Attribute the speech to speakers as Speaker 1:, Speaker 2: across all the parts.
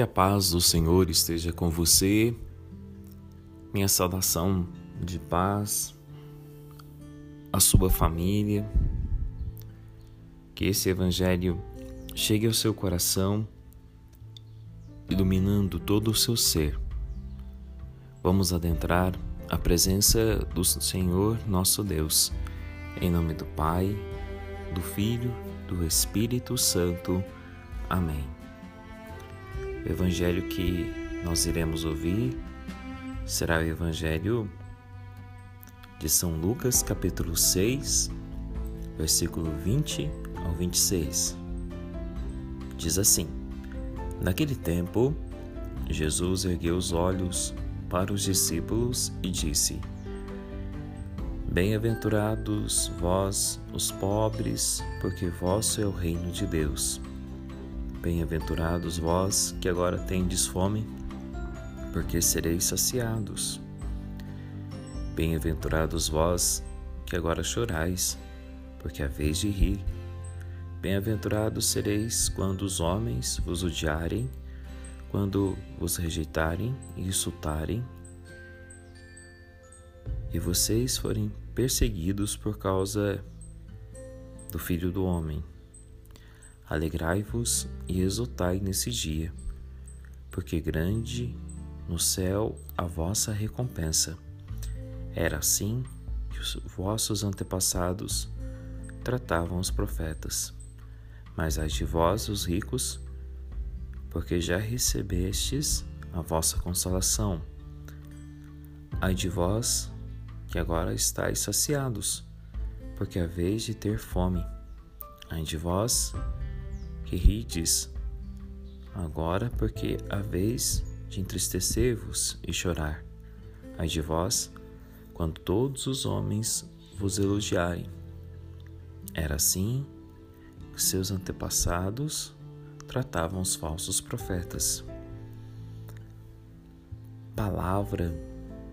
Speaker 1: Que a paz do Senhor esteja com você. Minha saudação de paz à sua família. Que esse evangelho chegue ao seu coração, iluminando todo o seu ser. Vamos adentrar a presença do Senhor nosso Deus, em nome do Pai, do Filho, do Espírito Santo. Amém. O evangelho que nós iremos ouvir será o evangelho de São Lucas, capítulo 6, versículo 20 ao 26. Diz assim: Naquele tempo, Jesus ergueu os olhos para os discípulos e disse: Bem-aventurados vós, os pobres, porque vosso é o reino de Deus. Bem-aventurados vós que agora tendes fome, porque sereis saciados. Bem-aventurados vós que agora chorais, porque a vez de rir. Bem-aventurados sereis quando os homens vos odiarem, quando vos rejeitarem e insultarem, e vocês forem perseguidos por causa do Filho do Homem. Alegrai-vos e exultai nesse dia, porque grande no céu a vossa recompensa. Era assim que os vossos antepassados tratavam os profetas. Mas ai de vós, os ricos, porque já recebestes a vossa consolação. Ai de vós, que agora estáis saciados, porque a vez de ter fome. Ai de vós, que rides agora, porque a vez de entristecer-vos e chorar. Ai de vós, quando todos os homens vos elogiarem. Era assim que seus antepassados tratavam os falsos profetas. Palavra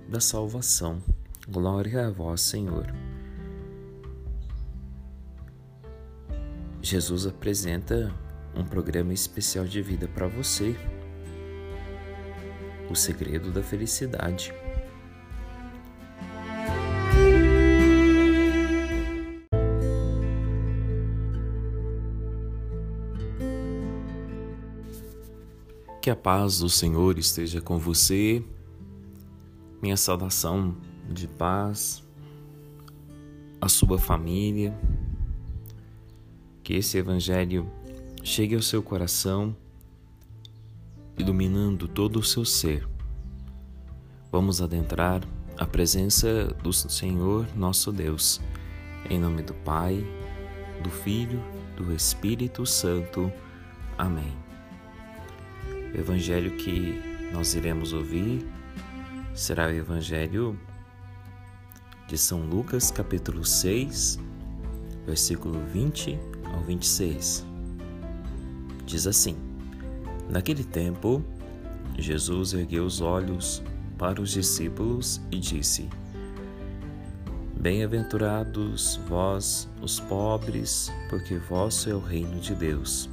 Speaker 1: da salvação. Glória a vós, Senhor. Jesus apresenta um programa especial de vida para você. O segredo da felicidade. Que a paz do Senhor esteja com você. Minha saudação de paz à sua família. Que esse evangelho chegue ao seu coração, iluminando todo o seu ser. Vamos adentrar a presença do Senhor nosso Deus, em nome do Pai, do Filho, do Espírito Santo. Amém. O evangelho que nós iremos ouvir será o evangelho de São Lucas, capítulo 6, versículo 20 ao 26. Diz assim: Naquele tempo, Jesus ergueu os olhos para os discípulos e disse: Bem-aventurados vós, os pobres, porque vosso é o reino de Deus.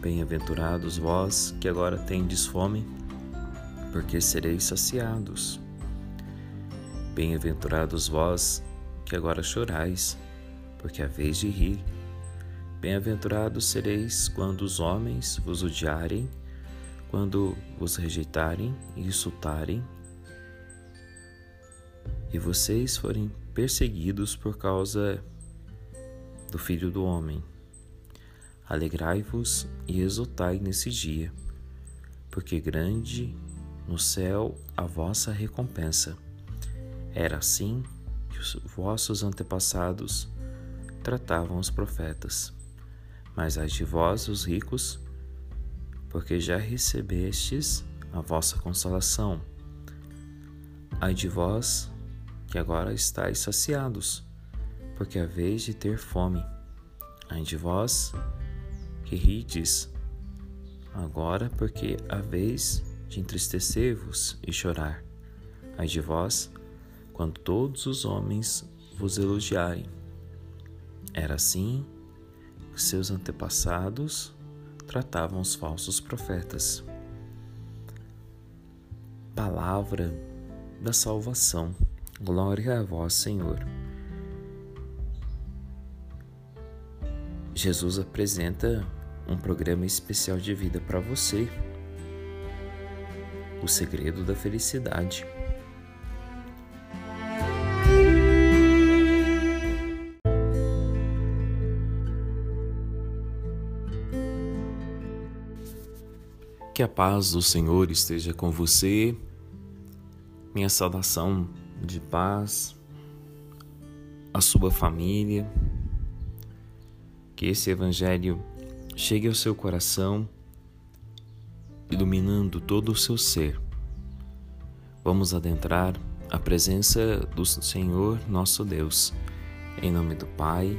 Speaker 1: Bem-aventurados vós que agora tendes fome, porque sereis saciados. Bem-aventurados vós que agora chorais, porque a vez de rir. Bem-aventurados sereis quando os homens vos odiarem, quando vos rejeitarem e insultarem, e vocês forem perseguidos por causa do Filho do Homem. Alegrai-vos e exultai nesse dia, porque grande no céu a vossa recompensa. Era assim que os vossos antepassados tratavam os profetas. Mas ai de vós, os ricos, porque já recebestes a vossa consolação. Ai de vós, que agora estáis saciados, porque a vez de ter fome. Ai de vós, que rides agora, porque a vez de entristecer-vos e chorar. Ai de vós, quando todos os homens vos elogiarem. Era assim seus antepassados tratavam os falsos profetas. palavra da salvação. Glória a vós, Senhor. Jesus apresenta um programa especial de vida para você. O segredo da felicidade. Que a paz do Senhor esteja com você. Minha saudação de paz à sua família. Que esse Evangelho chegue ao seu coração, iluminando todo o seu ser. Vamos adentrar a presença do Senhor nosso Deus, em nome do Pai,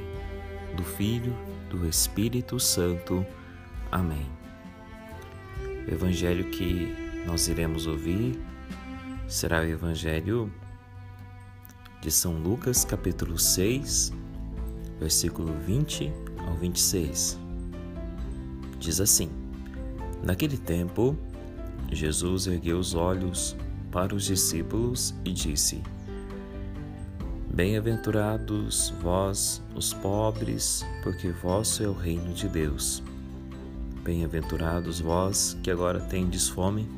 Speaker 1: do Filho, do Espírito Santo. Amém. O evangelho que nós iremos ouvir será o evangelho de São Lucas, capítulo 6, versículo 20 ao 26. Diz assim: Naquele tempo, Jesus ergueu os olhos para os discípulos e disse: Bem-aventurados vós, os pobres, porque vosso é o reino de Deus. Bem-aventurados vós que agora tendes fome,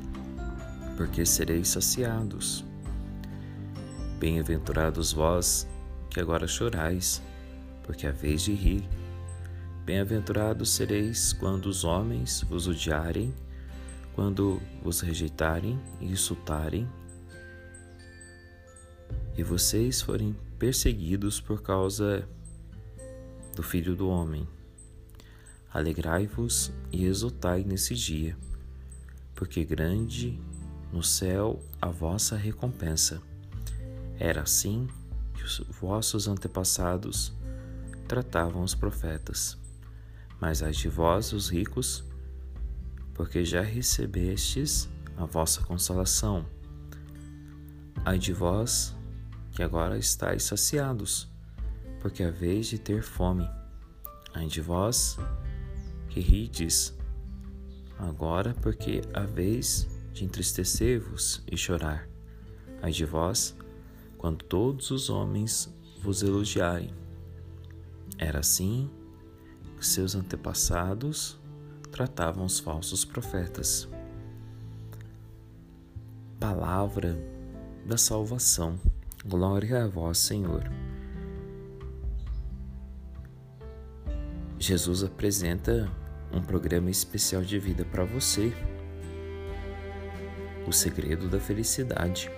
Speaker 1: porque sereis saciados. Bem-aventurados vós que agora chorais, porque a vez de rir. Bem-aventurados sereis quando os homens vos odiarem, quando vos rejeitarem e insultarem, e vocês forem perseguidos por causa do Filho do Homem. Alegrai-vos e exultai nesse dia, porque grande no céu a vossa recompensa. Era assim que os vossos antepassados tratavam os profetas. Mas ai de vós, os ricos, porque já recebestes a vossa consolação. Ai de vós, que agora estáis saciados, porque a vez de ter fome. Ai de vós, que rides agora, porque a vez de entristecer-vos e chorar. Ai de vós, quando todos os homens vos elogiarem. Era assim que seus antepassados tratavam os falsos profetas. Palavra da salvação. Glória a vós, Senhor. Jesus apresenta um programa especial de vida para você. O segredo da felicidade.